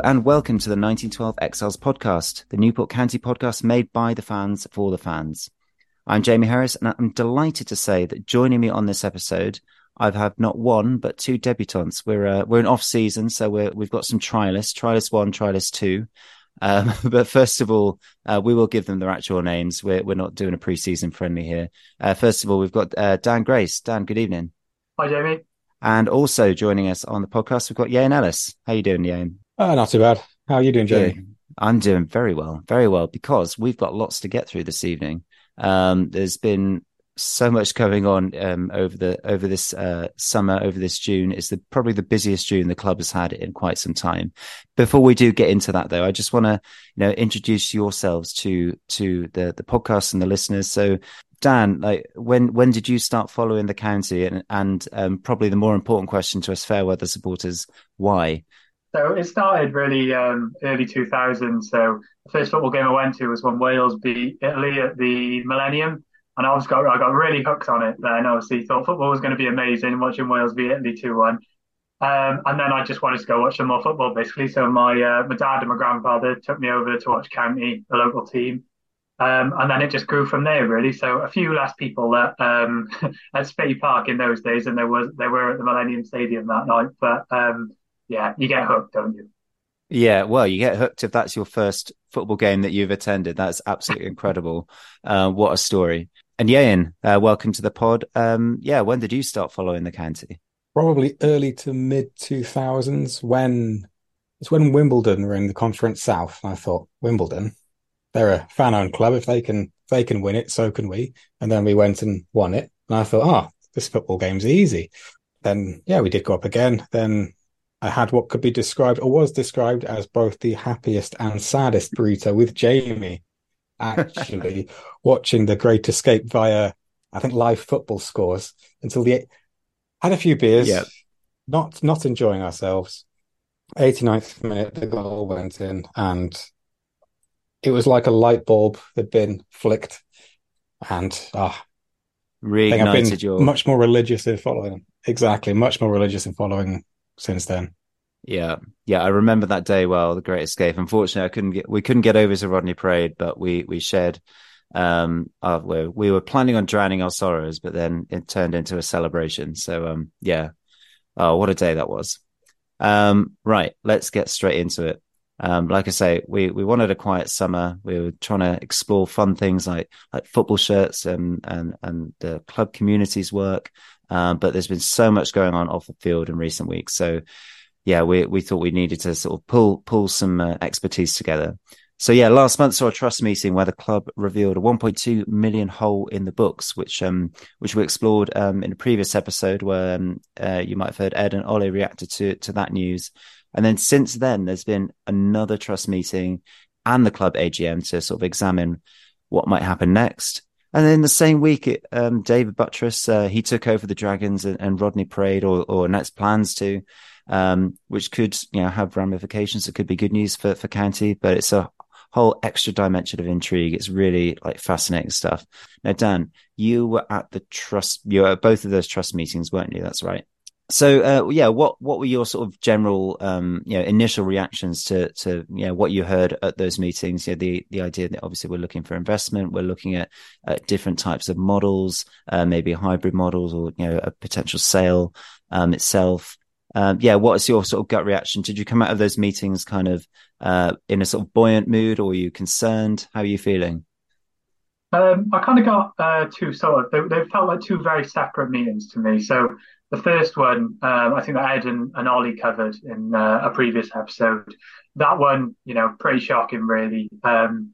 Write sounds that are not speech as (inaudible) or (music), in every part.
Hello and welcome to the 1912 Exiles podcast, the Newport County podcast made by the fans for the fans. I'm Jamie Harris and I'm delighted to say that joining me on this episode, I've had not one but two debutants. We're uh, we're in off season, so we're, we've got some trialists, trialist one, trialist two. Um, (laughs) but first of all, uh, we will give them their actual names. We're we're not doing a pre-season friendly here. Uh, first of all, we've got uh, Dan Grace. Dan, good evening. Hi, Jamie. And also joining us on the podcast, we've got Ieuan Ellis. How are you doing, Ieuan? Uh, not too bad. How are you doing, Jamie? Yeah, I'm doing very well, very well, because we've got lots to get through this evening. Um, there's been so much going on um, over the over this uh, summer, over this June. It's the probably the busiest June the club has had in quite some time. Before we do get into that, though, I just want to you know introduce yourselves to to the the podcast and the listeners. So. Dan, like when when did you start following the county, and and um, probably the more important question to us fair weather supporters, why? So it started really um, early 2000s. So the first football game I went to was when Wales beat Italy at the Millennium. And I was got I got really hooked on it then. Obviously, thought football was going to be amazing watching Wales beat Italy 2 1. Um, and then I just wanted to go watch some more football, basically. So my uh, my dad and my grandfather took me over to watch County, the local team. Um, and then it just grew from there, really. So a few less people at um, (laughs) at Spytty Park in those days, and there was there were at the Millennium Stadium that night. But um, yeah, you get hooked, don't you? Yeah, well, you get hooked if that's your first football game that you've attended. That's absolutely (laughs) incredible. Uh, what a story. And Ieuan, uh, welcome to the pod. Um, yeah, when did you start following the county? Probably early to mid 2000s when it's when Wimbledon were in the Conference South. And I thought, Wimbledon, they're a fan owned club. If they can, if they can win it, so can we. And then we went and won it. And I thought, oh, this football game's easy. Then, yeah, we did go up again. Then I had what could be described or was described as both the happiest and saddest burrito with Jamie actually (laughs) watching the Great Escape via, I think, live football scores until the had a few beers, Yep. not not enjoying ourselves. 89th minute, the goal went in, and it was like a light bulb had been flicked, and ah, think I've Reignited been your much more religious in following. Exactly, much more religious in following since then. Yeah, yeah, I remember that day well. The Great Escape. Unfortunately, I couldn't get we couldn't get over to Rodney Parade, but we we shared. Um, our, we, we were planning on drowning our sorrows, but then it turned into a celebration. So, um, yeah. Oh, what a day that was. Um, right, let's get straight into it. Um, like I say, we we wanted a quiet summer. We were trying to explore fun things like like football shirts and and and the club communities work. Um, but there's been so much going on off the field in recent weeks. So yeah, we we thought we needed to sort of pull pull some uh, expertise together. So yeah, last month saw a trust meeting where the club revealed a 1.2 million hole in the books, which um which we explored um in a previous episode where um, uh, you might have heard Ed and Ollie reacted to to that news. And then since then, there's been another trust meeting and the club AGM to sort of examine what might happen next. And then the same week, it, um, David Buttress, uh, he took over the Dragons and, and Rodney Parade or, or Nets plans to, um, which could, you know, have ramifications. It could be good news for, for County, but it's a whole extra dimension of intrigue. It's really like fascinating stuff. Now, Dan, you were at the trust, you were at both of those trust meetings, weren't you? That's right. So uh, yeah, what what were your sort of general um, you know initial reactions to to you know what you heard at those meetings? You know, the the idea that obviously we're looking for investment, we're looking at, at different types of models, uh, maybe hybrid models or you know a potential sale um, itself. Um, yeah, what is your sort of gut reaction? Did you come out of those meetings kind of uh, in a sort of buoyant mood, or were you concerned? How are you feeling? Um, I kind of got uh, two sort of they, they, felt like two very separate meetings to me. So the first one, um, I think that Ed and, and Ollie covered in uh, a previous episode. That one, you know, pretty shocking, really. Um,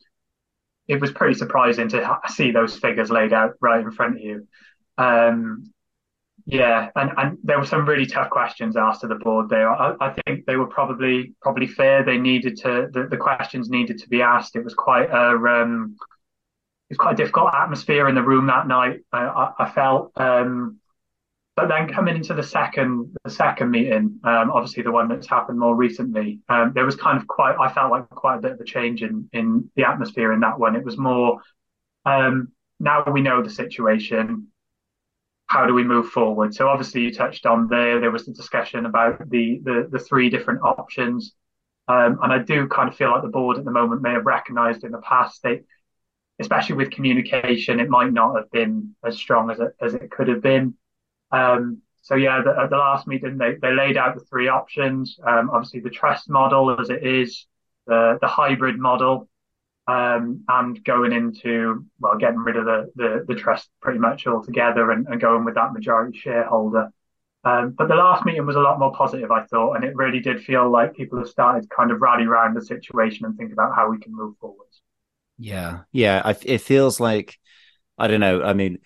it was pretty surprising to see those figures laid out right in front of you. Um, yeah, and, and there were some really tough questions asked to the board there. I, I think they were probably probably fair. They needed to the, the questions needed to be asked. It was quite a um, it was quite a difficult atmosphere in the room that night. I, I, I felt um, but then coming into the second the second meeting, um, obviously the one that's happened more recently, um, there was kind of quite I felt like quite a bit of a change in in the atmosphere in that one. It was more um, now we know the situation. How do we move forward? So obviously you touched on there. There was the discussion about the the, the three different options, um, and I do kind of feel like the board at the moment may have recognised in the past they, especially with communication, it might not have been as strong as it as it could have been. Um, so yeah, the, at the last meeting, they, they laid out the three options. Um, obviously, the trust model as it is, the the hybrid model, um, and going into well, getting rid of the the, the trust pretty much altogether and, and going with that majority shareholder. Um, but the last meeting was a lot more positive, I thought, and it really did feel like people have started kind of rally around the situation and think about how we can move forward. Yeah, yeah, I, it feels like I don't know. I mean,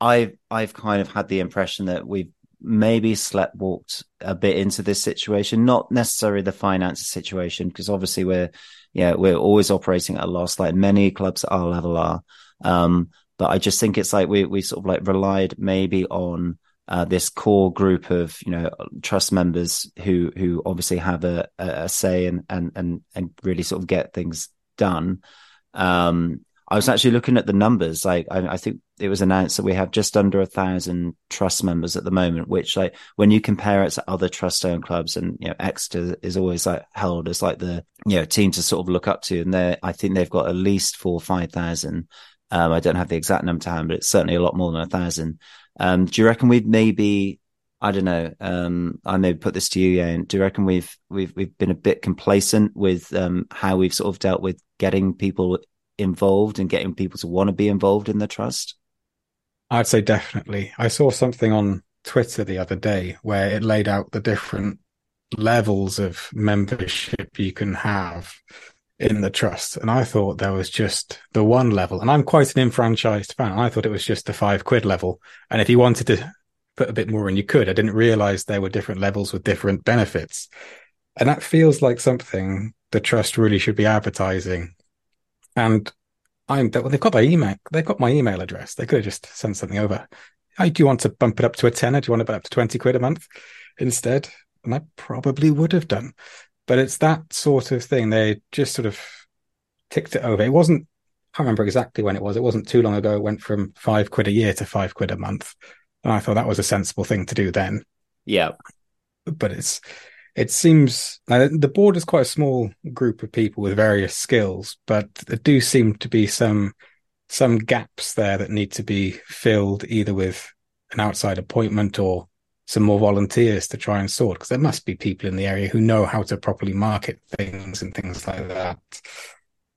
I've I've kind of had the impression that we've maybe sleptwalked a bit into this situation, not necessarily the finances situation, because obviously we're yeah we're always operating at a loss, like many clubs at our level are. Um, but I just think it's like we we sort of like relied maybe on uh, this core group of you know trust members who who obviously have a, a say and and and and really sort of get things done. Um, I was actually looking at the numbers. Like, I, I, think it was announced that we have just under a thousand trust members at the moment, which, like, when you compare it to other trust owned clubs, and you know, Exeter is always like held as like the you know team to sort of look up to, and they I think they've got at least four five thousand. Um, I don't have the exact number to hand, but it's certainly a lot more than a thousand. Um, do you reckon we'd maybe I don't know. Um, I may put this to you, Ieuan. Do you reckon we've we've we've been a bit complacent with um, how we've sort of dealt with getting people involved and getting people to want to be involved in the trust? I'd say definitely. I saw something on Twitter the other day where it laid out the different levels of membership you can have in the trust. And I thought there was just the one level. And I'm quite an enfranchised fan. I thought it was just the five quid level. And if you wanted to put a bit more in, you could. I didn't realize there were different levels with different benefits. And that feels like something the trust really should be advertising and I'm well, they've got my email. They've got my email address. They could have just sent something over. I do you want to bump it up to a tenner? Do you want to bump it up to 20 quid a month instead? And I probably would have done. But it's that sort of thing. They just sort of ticked it over. It wasn't, I can't remember exactly when it was. It wasn't too long ago. It went from five quid a year to five quid a month. And I thought that was a sensible thing to do then. Yeah. But it's, it seems the board is quite a small group of people with various skills, but there do seem to be some some gaps there that need to be filled either with an outside appointment or some more volunteers to try and sort because there must be people in the area who know how to properly market things and things like that.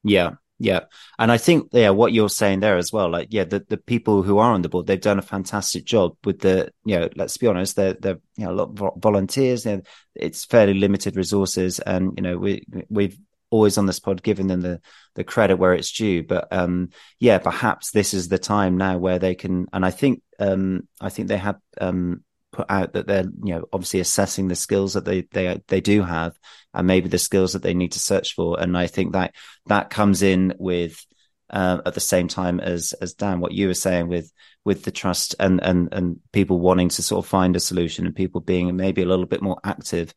Yeah, yeah. And I think, yeah, what you're saying there as well, like, yeah, the, the people who are on the board, they've done a fantastic job with the, you know, let's be honest, they're, they're, you know, a lot of volunteers, know, it's fairly limited resources. And, you know, we, we've always on this pod given them the, the credit where it's due. But, um, yeah, perhaps this is the time now where they can, and I think, um, I think they have, um, put out that they're you know obviously assessing the skills that they they they do have and maybe the skills that they need to search for and i think that that comes in with uh, at the same time as as Dan, what you were saying with with the trust and and and people wanting to sort of find a solution and people being maybe a little bit more active.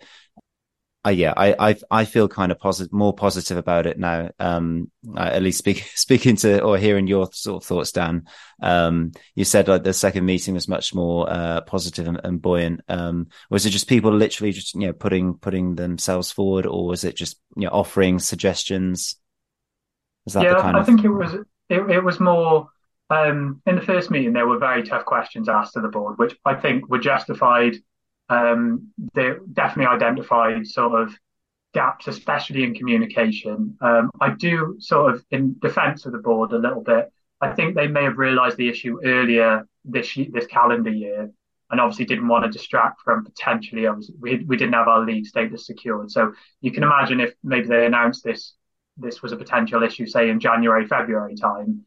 Uh, yeah, I, I I feel kind of positive, more positive about it now. Um, at least speak, (laughs) speaking to or hearing your sort of thoughts, Dan. Um, you said like the second meeting was much more uh, positive and, and buoyant. Um, was it just people literally just you know putting putting themselves forward, or was it just you know offering suggestions? Is that yeah, I of... think it was it, it was more um, in the first meeting there were very tough questions asked to the board, which I think were justified. Um, they definitely identified sort of gaps, especially in communication. Um, I do sort of, in defence of the board, a little bit. I think they may have realised the issue earlier this this calendar year, and obviously didn't want to distract from potentially. Obviously, we we didn't have our league status secured, so you can imagine if maybe they announced this this was a potential issue, say in January, February time,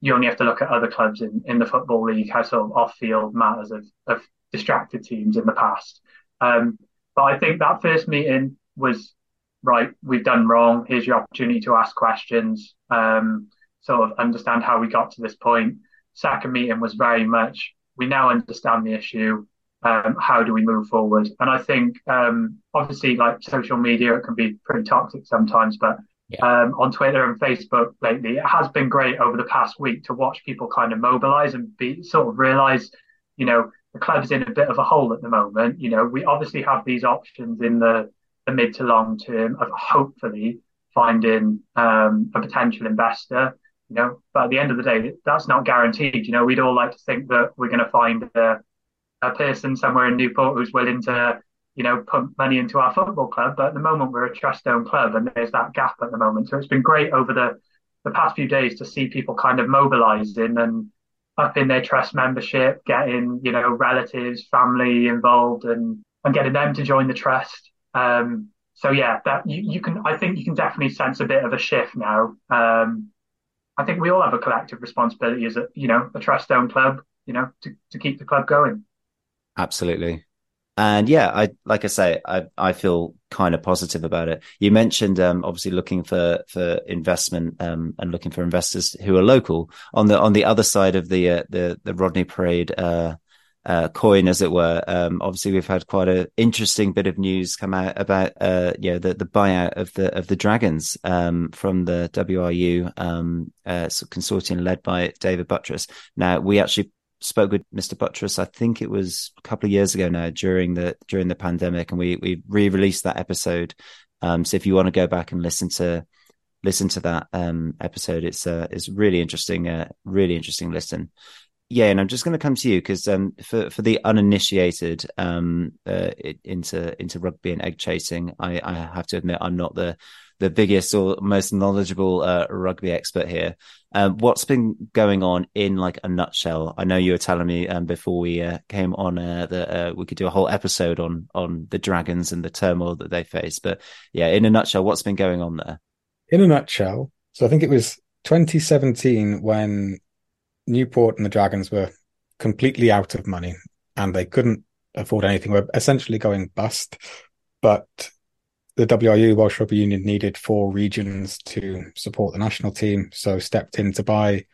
you only have to look at other clubs in, in the Football League, how sort of off field matters of, of distracted teams in the past. Um, but I think that first meeting was right, we've done wrong. Here's your opportunity to ask questions, um, sort of understand how we got to this point. Second meeting was very much, we now understand the issue. Um, how do we move forward? And I think, um, obviously, like social media, it can be pretty toxic sometimes, but yeah. um, on Twitter and Facebook lately. It has been great over the past week to watch people kind of mobilize and be sort of realize, you know, the club's in a bit of a hole at the moment. You know, we obviously have these options in the, the mid to long term of hopefully finding um, a potential investor. You know, but at the end of the day, that's not guaranteed. You know, we'd all like to think that we're going to find a, a person somewhere in Newport who's willing to you know, put money into our football club. But at the moment, we're a trust-owned club, and there's that gap at the moment. So it's been great over the the past few days to see people kind of mobilising and up in their trust membership, getting you know relatives, family involved, and and getting them to join the trust. Um, so yeah, that you, you can I think you can definitely sense a bit of a shift now. Um, I think we all have a collective responsibility as a you know a trust-owned club, you know, to to keep the club going. Absolutely. And yeah, I like I say, I I feel kind of positive about it. You mentioned um, obviously looking for for investment um, and looking for investors who are local. On the on the other side of the uh, the the Rodney Parade uh, uh, coin, as it were, um, obviously we've had quite an interesting bit of news come out about uh, you know the the buyout of the of the Dragons um, from the WRU um, uh, consortium led by David Buttress. Now we actually spoke with Mr. Buttress. I think it was a couple of years ago now during the during the pandemic, and we we re-released that episode. Um, so if you want to go back and listen to listen to that um, episode, it's uh, it's really interesting, uh, really interesting listen. Yeah, and I'm just going to come to you because um, for for the uninitiated um, uh, into into rugby and egg chasing, I, I have to admit I'm not the the biggest or most knowledgeable uh, rugby expert here. Um, what's been going on in like a nutshell? I know you were telling me um, before we uh, came on uh, that uh, we could do a whole episode on on the Dragons and the turmoil that they face. But yeah, in a nutshell, what's been going on there? In a nutshell, so I think it was 2017 when Newport and the Dragons were completely out of money and they couldn't afford anything. We're essentially going bust. But the WRU Welsh Rugby Union needed four regions to support the national team, so stepped in to buy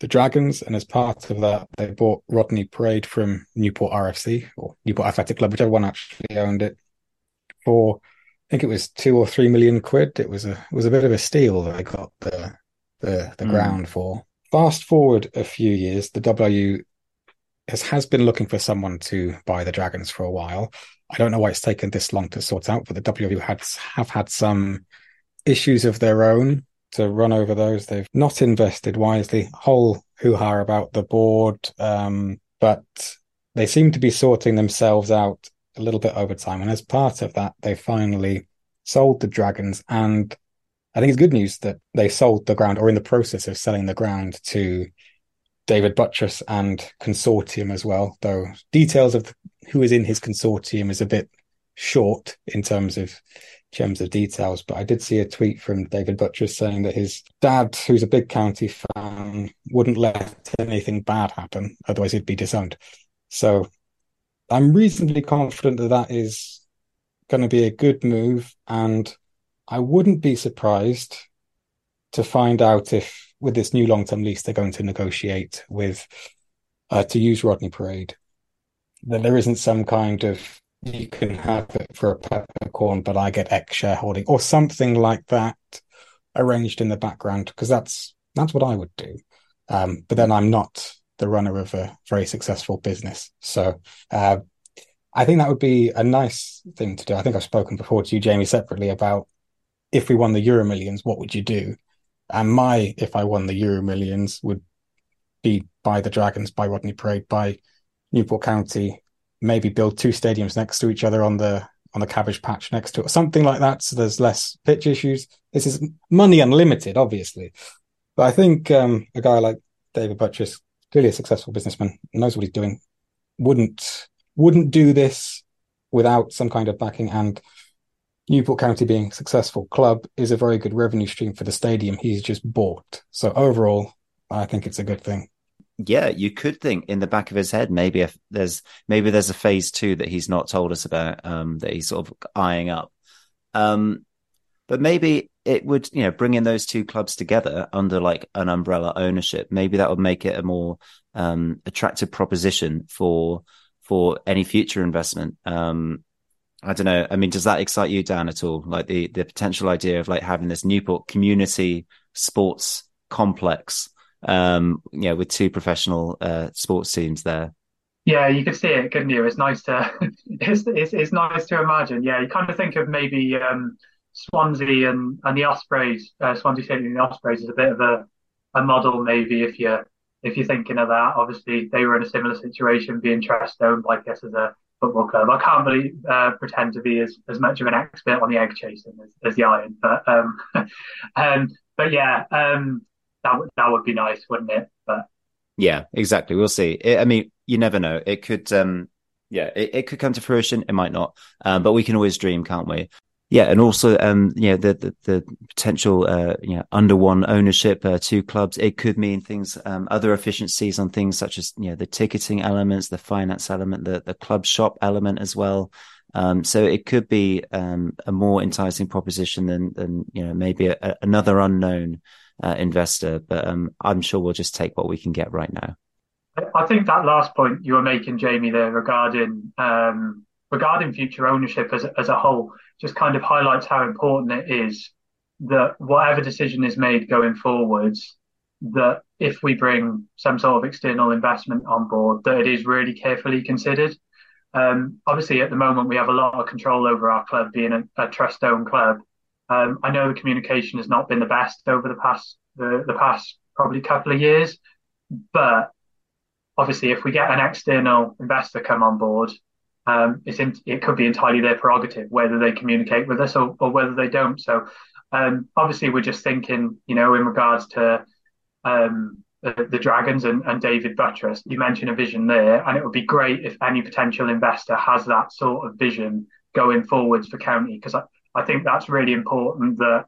the Dragons, and as part of that, they bought Rodney Parade from Newport RFC or Newport Athletic Club, whichever one actually owned it, for I think it was two or three million quid. It was a it was a bit of a steal that they got the the, the mm. ground for. Fast forward a few years, the W has has been looking for someone to buy the Dragons for a while. I don't know why it's taken this long to sort out, but the WRU had have had some issues of their own to run over those. They've not invested wisely. Whole hoo ha about the board, um, but they seem to be sorting themselves out a little bit over time. And as part of that, they finally sold the Dragons. And I think it's good news that they sold the ground or in the process of selling the ground to David Buttress and consortium as well, though details of who is in his consortium is a bit short in terms of terms of details. But I did see a tweet from David Buttress saying that his dad, who's a big county fan, wouldn't let anything bad happen, otherwise he'd be disowned. So I'm reasonably confident that that is going to be a good move, and I wouldn't be surprised to find out if with this new long term lease they're going to negotiate with uh, to use Rodney Parade, that there isn't some kind of you can have it for a peppercorn, but I get X shareholding or something like that arranged in the background because that's that's what I would do. Um, but then I'm not the runner of a very successful business, so uh, I think that would be a nice thing to do. I think I've spoken before to you, Jamie, separately about if we won the Euro Millions, what would you do? And my if I won the Euro Millions would be by the Dragons, by Rodney Parade, by Newport County, maybe build two stadiums next to each other on the on the cabbage patch next to it, or something like that. So there's less pitch issues. This is money unlimited, obviously, but I think um, a guy like David Buttress, clearly a successful businessman, knows what he's doing, wouldn't wouldn't do this without some kind of backing. And Newport County being a successful club is a very good revenue stream for the stadium he's just bought. So overall, I think it's a good thing yeah, you could think in the back of his head maybe if there's maybe there's a phase two that he's not told us about um, that he's sort of eyeing up. Um, but maybe it would you know bring in those two clubs together under like an umbrella ownership. Maybe that would make it a more um, attractive proposition for for any future investment. Um, I don't know. I mean, does that excite you, Dan, at all? Like the the potential idea of like having this Newport community sports complex um, yeah, with two professional uh, sports teams there. Yeah, you could see it, couldn't you? It's nice to (laughs) it's, it's, it's nice to imagine. Yeah, you kind of think of maybe um, Swansea and, and the Ospreys, uh, Swansea City and the Ospreys is a bit of a, a model maybe if you're if you're thinking of that. Obviously, they were in a similar situation, being trust owned, I guess, as a football club. I can't really uh, pretend to be as, as much of an expert on the egg chasing as, as the Iron, but um, (laughs) um, but yeah, um, that would that would be nice, wouldn't it? But yeah, exactly. We'll see. It, I mean, you never know. It could, um, yeah, it, it could come to fruition. It might not, um, but we can always dream, can't we? Yeah, and also, um, yeah, the the, the potential, uh, you know, under one ownership, uh, two clubs. It could mean things, um, other efficiencies on things such as you know the ticketing elements, the finance element, the the club shop element as well. Um, so it could be um, a more enticing proposition than than you know maybe a, a, another unknown uh, investor. But um, I'm sure we'll just take what we can get right now. I think that last point you were making, Jamie, there regarding um, regarding future ownership as as a whole, just kind of highlights how important it is that whatever decision is made going forwards, that if we bring some sort of external investment on board, that it is really carefully considered. Um, obviously, at the moment, we have a lot of control over our club being a, a trust-owned club, um, I know the communication has not been the best over the past the, the past probably couple of years, but obviously, if we get an external investor come on board, um, it's in, it could be entirely their prerogative whether they communicate with us or, or whether they don't. So, um, obviously, we're just thinking, you know, in regards to um, the, the, Dragons and, and David Buttress. You mentioned a vision there, and it would be great if any potential investor has that sort of vision going forwards for County because I think that's really important that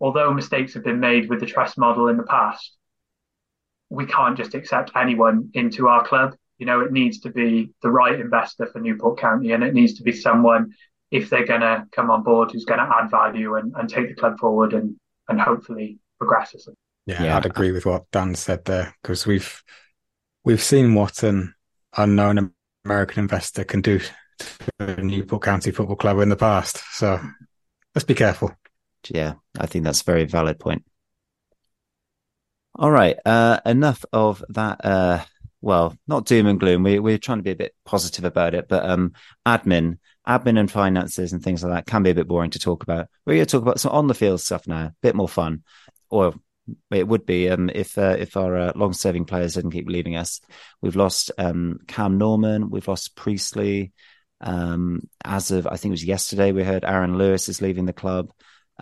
although mistakes have been made with the trust model in the past, we can't just accept anyone into our club. You know, it needs to be the right investor for Newport County and it needs to be someone, if they're going to come on board, who's going to add value and, and take the club forward and, and hopefully progress us. Yeah, yeah, I'd agree with what Dan said there because we've we've seen what an unknown American investor can do to Newport County Football Club in the past. So let's be careful. Yeah, I think that's a very valid point. All right, uh, enough of that. Uh, well, not doom and gloom. We, we're trying to be a bit positive about it, but um, admin, admin and finances and things like that can be a bit boring to talk about. We're going to talk about some on the field stuff now, a bit more fun, or it would be um, if uh, if our uh, long serving players didn't keep leaving us. We've lost um, Cam Norman, we've lost Priestley, um, as of, I think it was yesterday, we heard Aaron Lewis is leaving the club.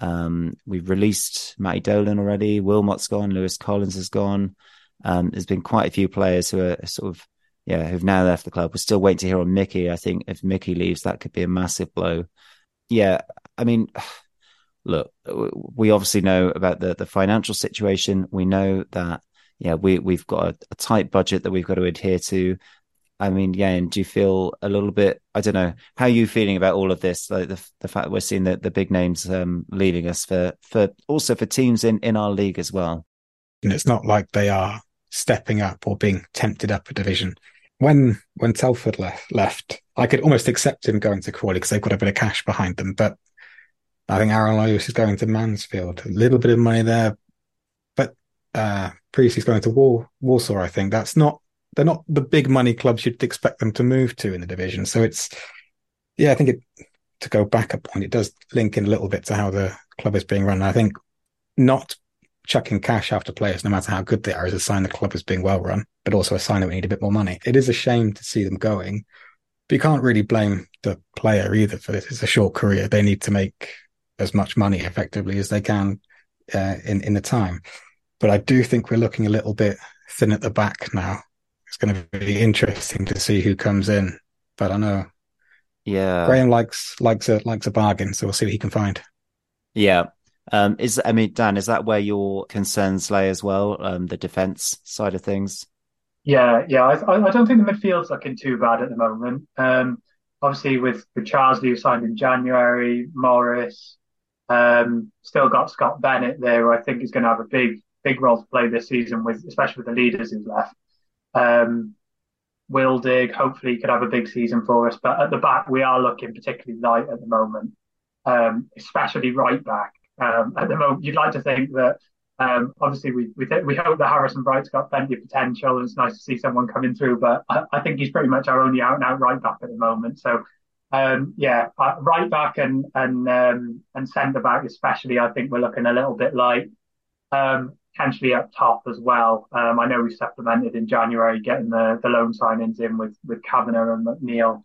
Um, we've released Matty Dolan already. Willmott's gone. Lewis Collins has gone. Um, there's been quite a few players who are sort of, yeah, who've now left the club. We're still waiting to hear on Mickey. I think if Mickey leaves, that could be a massive blow. Yeah. I mean, (sighs) look, we obviously know about the, the financial situation. We know that, yeah, we, we've got a, a tight budget that we've got to adhere to. I mean, yeah, and do you feel a little bit? I don't know. How are you feeling about all of this? Like the the fact that we're seeing the, the big names um, leaving us for for also for teams in in our league as well. And it's not like they are stepping up or being tempted up a division. When when Telford left, left I could almost accept him going to Crawley because they've got a bit of cash behind them. But I think Aaron Lewis is going to Mansfield. A little bit of money there, but uh, Priestley's going to War, Walsall. I think that's not they're not the big money clubs you'd expect them to move to in the division. So it's yeah, I think it to go back a point, it does link in a little bit to how the club is being run. I think not chucking cash after players, no matter how good they are, is a sign the club is being well run, but also a sign that we need a bit more money. It is a shame to see them going, but you can't really blame the player either for this. It's a short career. They need to make as much money effectively as they can uh, in in the time. But I do think we're looking a little bit thin at the back now. It's going to be interesting to see who comes in. But I know, yeah, Graham likes likes a likes a bargain, so we'll see what he can find. Yeah, um, is I mean, Dan, is that where your concerns lay as well? Um, the defense side of things. Yeah, yeah. I, I don't think the midfield's looking too bad at the moment. Um, obviously with with Charles who signed in January, Morris, um, still got Scott Bennett there, who I think is going to have a big big role to play this season with, especially with the leaders who've left. Um, Wildig, hopefully, he could have a big season for us. But at the back, we are looking particularly light at the moment, um, especially right back. Um, at the moment, you'd like to think that um, obviously we we, th- we hope that Harrison Bright's got plenty of potential, and it's nice to see someone coming through. But I, I think he's pretty much our only out and out right back at the moment. So um, yeah, uh, right back and and um, and centre back especially, I think we're looking a little bit light. Um, potentially up top as well. Um, I know we supplemented in January, getting the the loan signings in with with Kavanagh and McNeil.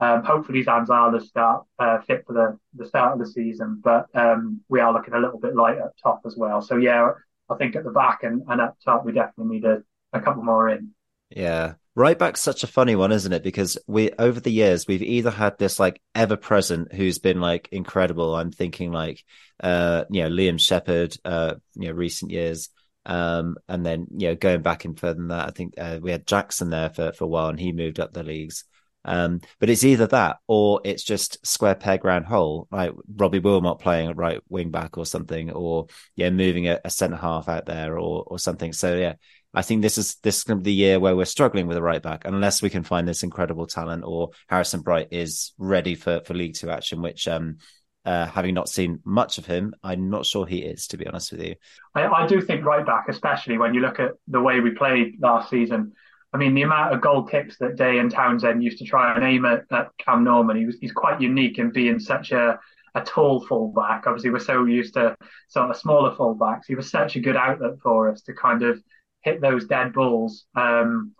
Um, hopefully Zanzala start uh, fit for the, the start of the season, but um, we are looking a little bit light up top as well. So yeah, I think at the back and, and up top we definitely need a, a couple more in. Yeah. Right back's such a funny one, isn't it? Because we over the years we've either had this like ever present who's been like incredible. I'm thinking like uh you know Liam Shephard uh you know recent years. Um and then you know going back and further than that, I think uh, we had Jackson there for for a while and he moved up the leagues. Um, but it's either that or it's just square peg round hole, like Robbie Willmott playing at right wing back or something, or yeah, moving a, a centre half out there or or something. So yeah, I think this is this is going to be the year where we're struggling with a right back unless we can find this incredible talent or Harrison Bright is ready for for League Two action, which um uh, having not seen much of him, I'm not sure he is, to be honest with you. I, I do think right back, especially when you look at the way we played last season, I mean, the amount of goal kicks that Day and Townsend used to try and aim at, at Cam Norman, he was, he's quite unique in being such a, a tall fullback. Obviously, we're so used to sort of smaller fullbacks. He was such a good outlet for us to kind of hit those dead balls. Um,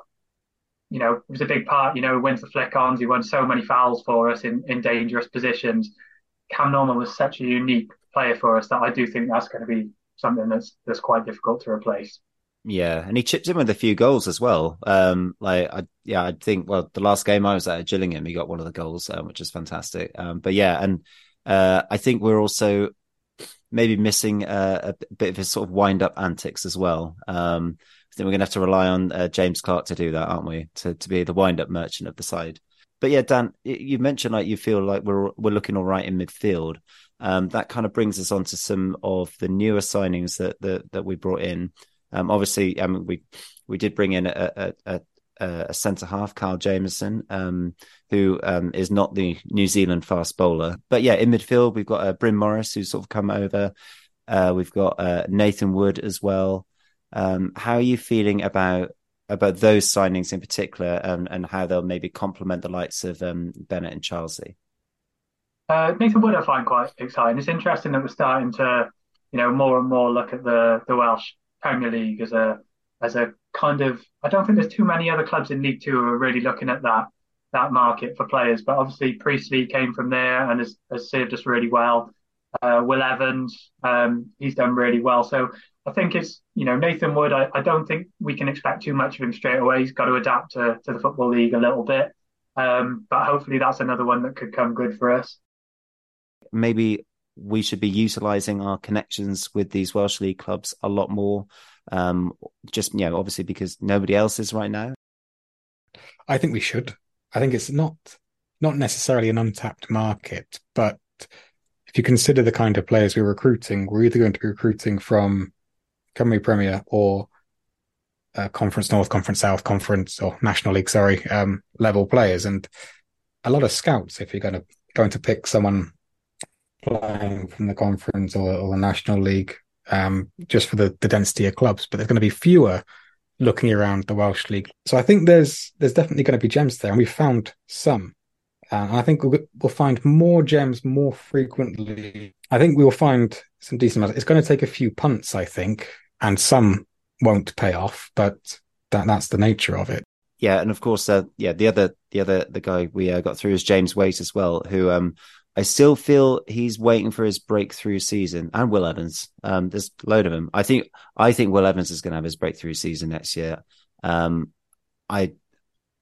you know, it was a big part. You know, wins the flick ons. He won so many fouls for us in, in dangerous positions. Cam Norman was such a unique player for us that I do think that's going to be something that's that's quite difficult to replace. Yeah, and he chipped in with a few goals as well. Um, like I, yeah, I think well, the last game I was at, Gillingham, he got one of the goals, um, which is fantastic. Um, but yeah, and uh, I think we're also maybe missing uh, a bit of his sort of wind up antics as well. Um, I think we're going to have to rely on uh, James Clarke to do that, aren't we? To to be the wind up merchant of the side. But yeah, Dan, you mentioned like you feel like we're we're looking all right in midfield. Um, that kind of brings us on to some of the newer signings that that, that we brought in. Um, obviously, I mean, we we did bring in a, a, a, a centre half, Kyle Jamieson, um, who um, is not the New Zealand fast bowler. But yeah, in midfield, we've got uh, Bryn Morris, who's sort of come over. Uh, we've got uh, Nathan Wood as well. Um, how are you feeling about about those signings in particular, um, and how they'll maybe complement the likes of um, Bennett and Charlesy? Uh, Nathan Wood, I find quite exciting. It's interesting that we're starting to, you know, more and more look at the the Welsh Premier League as a as a kind of I don't think there's too many other clubs in League Two who are really looking at that that market for players. But obviously Priestley came from there and has, has served us really well. Uh, Will Evans, um, he's done really well. So I think it's you know Nathan Wood. I, I don't think we can expect too much of him straight away. He's got to adapt to, to the football league a little bit. Um, but hopefully that's another one that could come good for us. Maybe we should be utilizing our connections with these Welsh League clubs a lot more. Um, just, you know, obviously because nobody else is right now. I think we should. I think it's not not necessarily an untapped market, but if you consider the kind of players we're recruiting, we're either going to be recruiting from Cymru Premier or uh, Conference North, Conference South, Conference or National League, sorry, um, level players, and a lot of scouts. If you're going to going to pick someone playing from the conference or, or the National League, um, just for the, the density of clubs, but there's going to be fewer looking around the Welsh League. So I think there's there's definitely going to be gems there, and we've found some. Uh, and I think we'll, we'll find more gems more frequently. I think we will find some decent amounts. It's going to take a few punts, I think, and some won't pay off, but that that's the nature of it. Yeah, and of course, uh, yeah, the other the other the guy we uh, got through is James Waite as well, who um, I still feel he's waiting for his breakthrough season, and Will Evans. Um, there's a load of them. I think I think Will Evans is going to have his breakthrough season next year. Um, I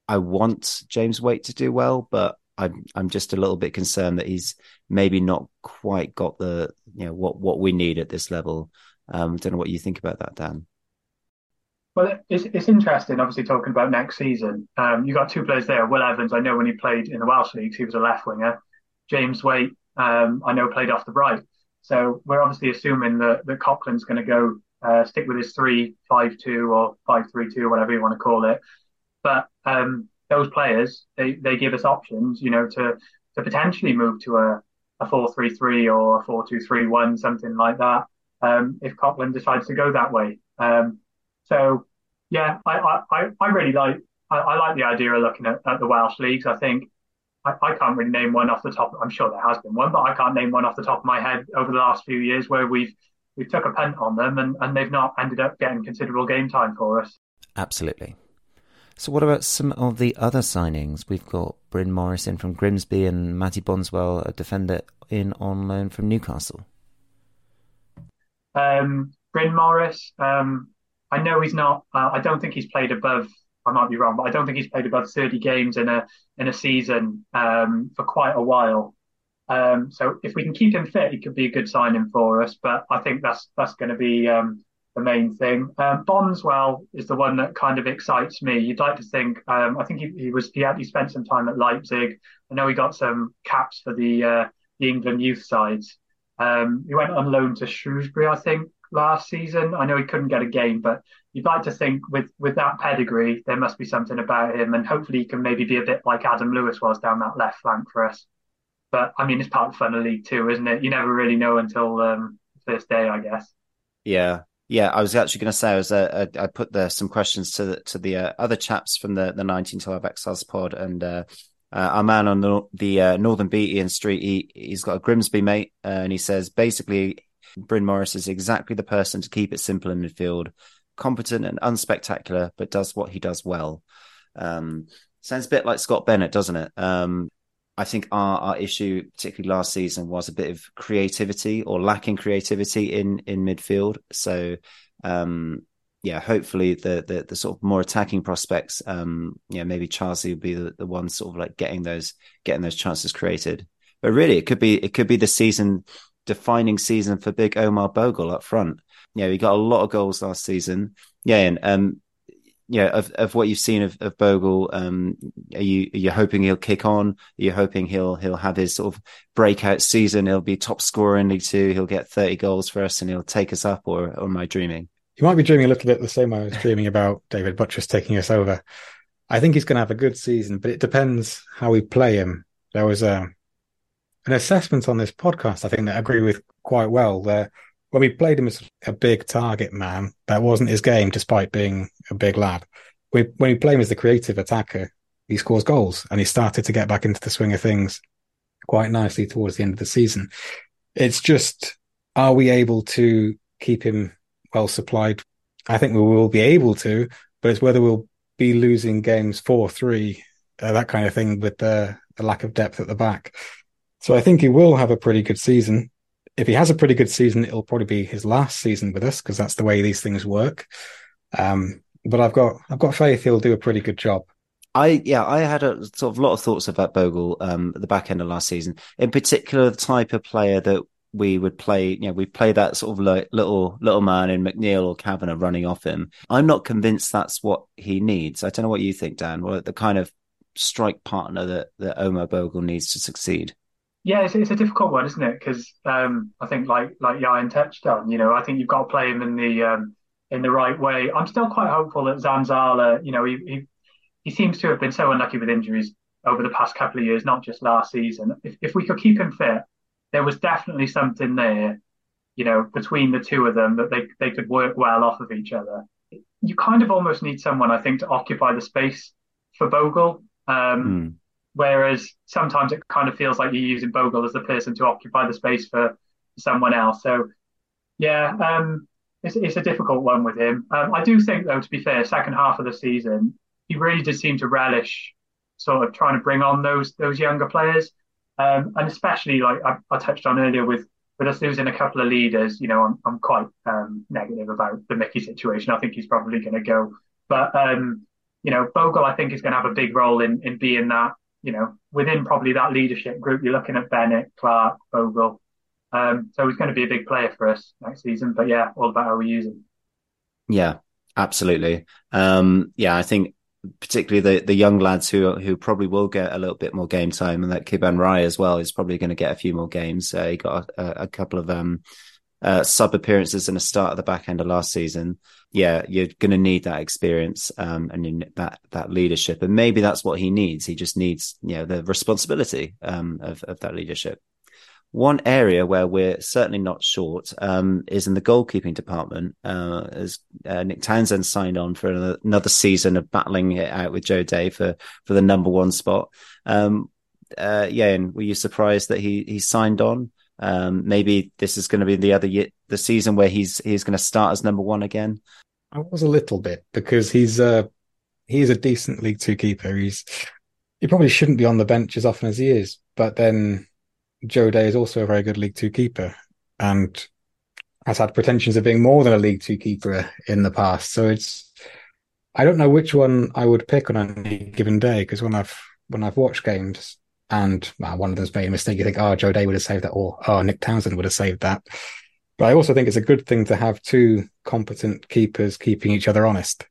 I want James Waite to do well, but I'm I'm just a little bit concerned that he's maybe not quite got the you know what what we need at this level. Um, don't know what you think about that, Dan. Well, it's it's interesting. Obviously, talking about next season, um, you got two players there. Will Evans, I know when he played in the Welsh leagues, he was a left winger. James Waite, um, I know played off the right. So we're obviously assuming that that going to go uh, stick with his three five two or five three two, whatever you want to call it. But um, those players, they, they give us options, you know, to to potentially move to a a four three three or a four two three one, something like that. Um, if Coughlan decides to go that way. Um, so yeah, I, I, I really like I, I like the idea of looking at, at the Welsh leagues. I think I, I, can't really name one off the top. I'm sure there has been one, but I can't name one off the top of my head over the last few years where we've we've took a punt on them and, and they've not ended up getting considerable game time for us. Absolutely. So what about some of the other signings? We've got Bryn Morrison from Grimsby and Matty Bondswell, a defender in on loan from Newcastle. Um, Bryn Morris, um, I know he's not. Uh, I don't think he's played above I might be wrong, but I don't think he's played above 30 games in a in a season um, for quite a while. Um, so if we can keep him fit, he could be a good signing for us. But I think that's that's going to be um, the main thing. Um, Bondswell is the one that kind of excites me. You'd like to think. Um, I think he, he was he, he spent some time at Leipzig. I know he got some caps for the uh, the England youth sides. Um, he went on loan to Shrewsbury, I think, last season. I know he couldn't get a game, but you'd like to think with with that pedigree, there must be something about him, and hopefully he can maybe be a bit like Adam Lewis was down that left flank for us. But I mean, it's part of fun of League Two, isn't it? You never really know until um, first day, I guess. Yeah, yeah. I was actually going to say I was uh, uh, I put the, some questions to the, to the uh, other chaps from the the 1912 Exiles pod, and uh, uh, our man on the, the uh, Northern Beat, Ian Street, he he's got a Grimsby mate, and he says basically Bryn Morris is exactly the person to keep it simple in midfield, competent and unspectacular, but does what he does well. Um, sounds a bit like Scott Bennett, doesn't it? Um, I think our, our issue, particularly last season, was a bit of creativity or lacking creativity in in midfield. So, um, yeah, hopefully the, the, the sort of more attacking prospects, um, yeah, maybe Charlie would be the, the one sort of like getting those getting those chances created. But really, it could be it could be the season defining season for big Omar Bogle up front. Yeah, he got a lot of goals last season. Yeah, and um, yeah, of, of what you've seen of, of Bogle, um, are you are you hoping he'll kick on? Are you hoping he'll he'll have his sort of breakout season? He'll be top scorer in League Two. He'll get thirty goals for us, and he'll take us up. Or, or am I dreaming? You might be dreaming a little bit the same way I was dreaming about David Buttress taking us over. I think he's going to have a good season, but it depends how we play him. There was a an assessment on this podcast, I think that I agree with quite well. There, when we played him as a big target man, that wasn't his game, despite being a big lad. We, when we play him as the creative attacker, he scores goals, and he started to get back into the swing of things quite nicely towards the end of the season. It's just, are we able to keep him well supplied? I think we will be able to, but it's whether we'll be losing games four three, uh, that kind of thing, with the, the lack of depth at the back. So I think he will have a pretty good season. If he has a pretty good season, it'll probably be his last season with us because that's the way these things work. Um, but I've got I've got faith he'll do a pretty good job. I yeah, I had a sort of lot of thoughts about Bogle um, at the back end of last season. In particular, the type of player that we would play. You know, we play that sort of like little little man in McNeil or Kavanagh running off him. I'm not convinced that's what he needs. I don't know what you think, Dan. Well, the kind of strike partner that that Omar Bogle needs to succeed. Yeah, it's, it's a difficult one, isn't it? Because um, I think, like like Ieuan touched on, you know, I think you've got to play him in the um, in the right way. I'm still quite hopeful that Zanzala, you know, he, he, he seems to have been so unlucky with injuries over the past couple of years, not just last season. If, if we could keep him fit, there was definitely something there, you know, between the two of them that they, they could work well off of each other. You kind of almost need someone, I think, to occupy the space for Bogle. Um, mm. Whereas sometimes it kind of feels like you're using Bogle as the person to occupy the space for someone else. So, yeah, um, it's, it's a difficult one with him. Um, I do think, though, to be fair, second half of the season, he really did seem to relish sort of trying to bring on those those younger players, um, and especially like I, I, touched on earlier with with us losing a couple of leaders. You know, I'm I'm quite um, negative about the Mickey situation. I think he's probably going to go, but um, you know, Bogle I think is going to have a big role in in being that. You know, within probably that leadership group, you're looking at Bennett, Clarke, Bogle. Um, so he's going to be a big player for us next season. But yeah, all about how we use him. Yeah, absolutely. Um, yeah, I think particularly the the young lads who who probably will get a little bit more game time, and that Kiban Rai as well is probably going to get a few more games. Uh, he got a, a couple of um, uh, sub appearances and a start at the back end of last season. Yeah, you're going to need that experience um, and that that leadership, and maybe that's what he needs. He just needs you know the responsibility um, of of that leadership. One area where we're certainly not short um, is in the goalkeeping department. Uh, as uh, Nick Townsend signed on for another, season of battling it out with Joe Day for for the number one spot. Um, uh, yeah, and were you surprised that he he signed on? Um, maybe this is going to be the other year, the season where he's he's going to start as number one again. I was a little bit because he's uh he's a decent League Two keeper. He's he probably shouldn't be on the bench as often as he is, but then Joe Day is also a very good League Two keeper and has had pretensions of being more than a League Two keeper in the past. So it's I don't know which one I would pick on any given day because when I've when I've watched games and well, one of them's made a mistake, you think, oh, Joe Day would have saved that, or oh, Nick Townsend would have saved that. But I also think it's a good thing to have two competent keepers keeping each other honest.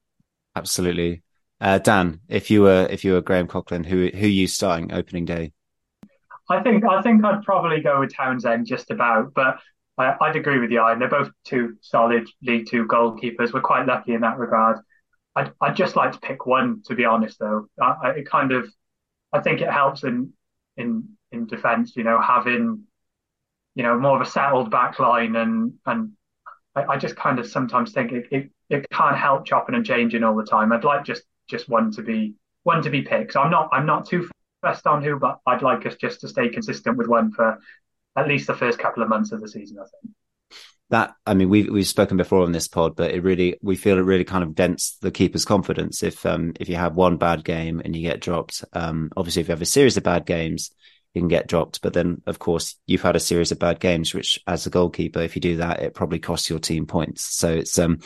Absolutely, uh, Dan. If you were if you were Graham Coughlan, who who you starting opening day? I think I think I'd probably go with Townsend just about, but I, would agree with you. They're both two solid League Two goalkeepers. We're quite lucky in that regard. I'd, I'd just like to pick one, to be honest. Though I, it kind of, I think it helps in in in defence. You know, having you know more of a settled back line, and and I, I just kind of sometimes think it, it it can't help chopping and changing all the time. I'd like just just one to be one to be picked. So I'm not I'm not too best on who, but I'd like us just to stay consistent with one for at least the first couple of months of the season. I think that I mean we've we've spoken before on this pod, but it really we feel it really kind of dents the keeper's confidence if um if you have one bad game and you get dropped. Um, obviously if you have a series of bad games, you can get dropped, but then of course you've had a series of bad games, which as a goalkeeper, if you do that, it probably costs your team points. So it's um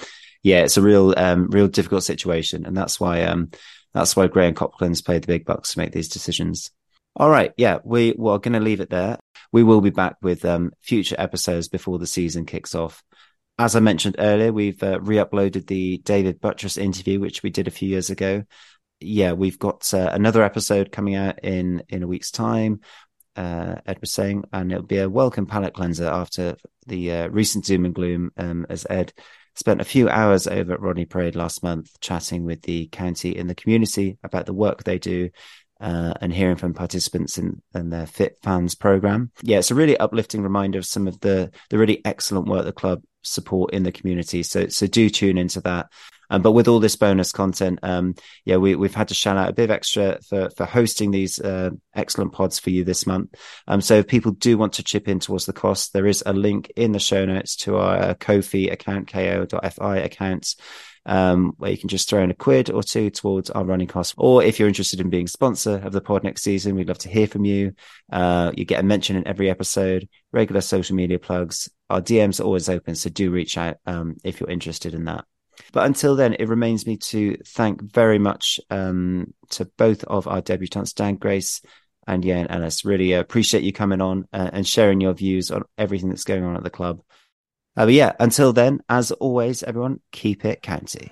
yeah, it's a real um real difficult situation, and that's why um that's why Graham Coughlan's paid the big bucks to make these decisions. All right. Yeah, we we're going to leave it there. We will be back with um, future episodes before the season kicks off. As I mentioned earlier, we've uh, re-uploaded the David Buttress interview, which we did a few years ago. Yeah, we've got uh, another episode coming out in in a week's time. Uh, Ed was saying, and it'll be a welcome palate cleanser after the uh, recent doom and gloom, um, as Ed spent a few hours over at Rodney Parade last month chatting with the county and the community about the work they do uh, and hearing from participants in, in their Fit Fans program. Yeah, it's a really uplifting reminder of some of the the really excellent work the club support in the community. So so do tune into that. Um, but with all this bonus content, um, yeah, we, we've had to shell out a bit of extra for, for hosting these uh, excellent pods for you this month. Um, so if people do want to chip in towards the cost, there is a link in the show notes to our uh, Ko-fi account, ko.fi accounts. Um, where you can just throw in a quid or two towards our running costs. Or if you're interested in being sponsor of the pod next season, we'd love to hear from you. Uh, you get a mention in every episode, regular social media plugs. Our DMs are always open, so do reach out um, if you're interested in that. But until then, it remains me to thank very much um, to both of our debutants, Dan Grace and Ieuan Ellis. Really appreciate you coming on uh, and sharing your views on everything that's going on at the club. Uh, but yeah, until then, as always, everyone, keep it county.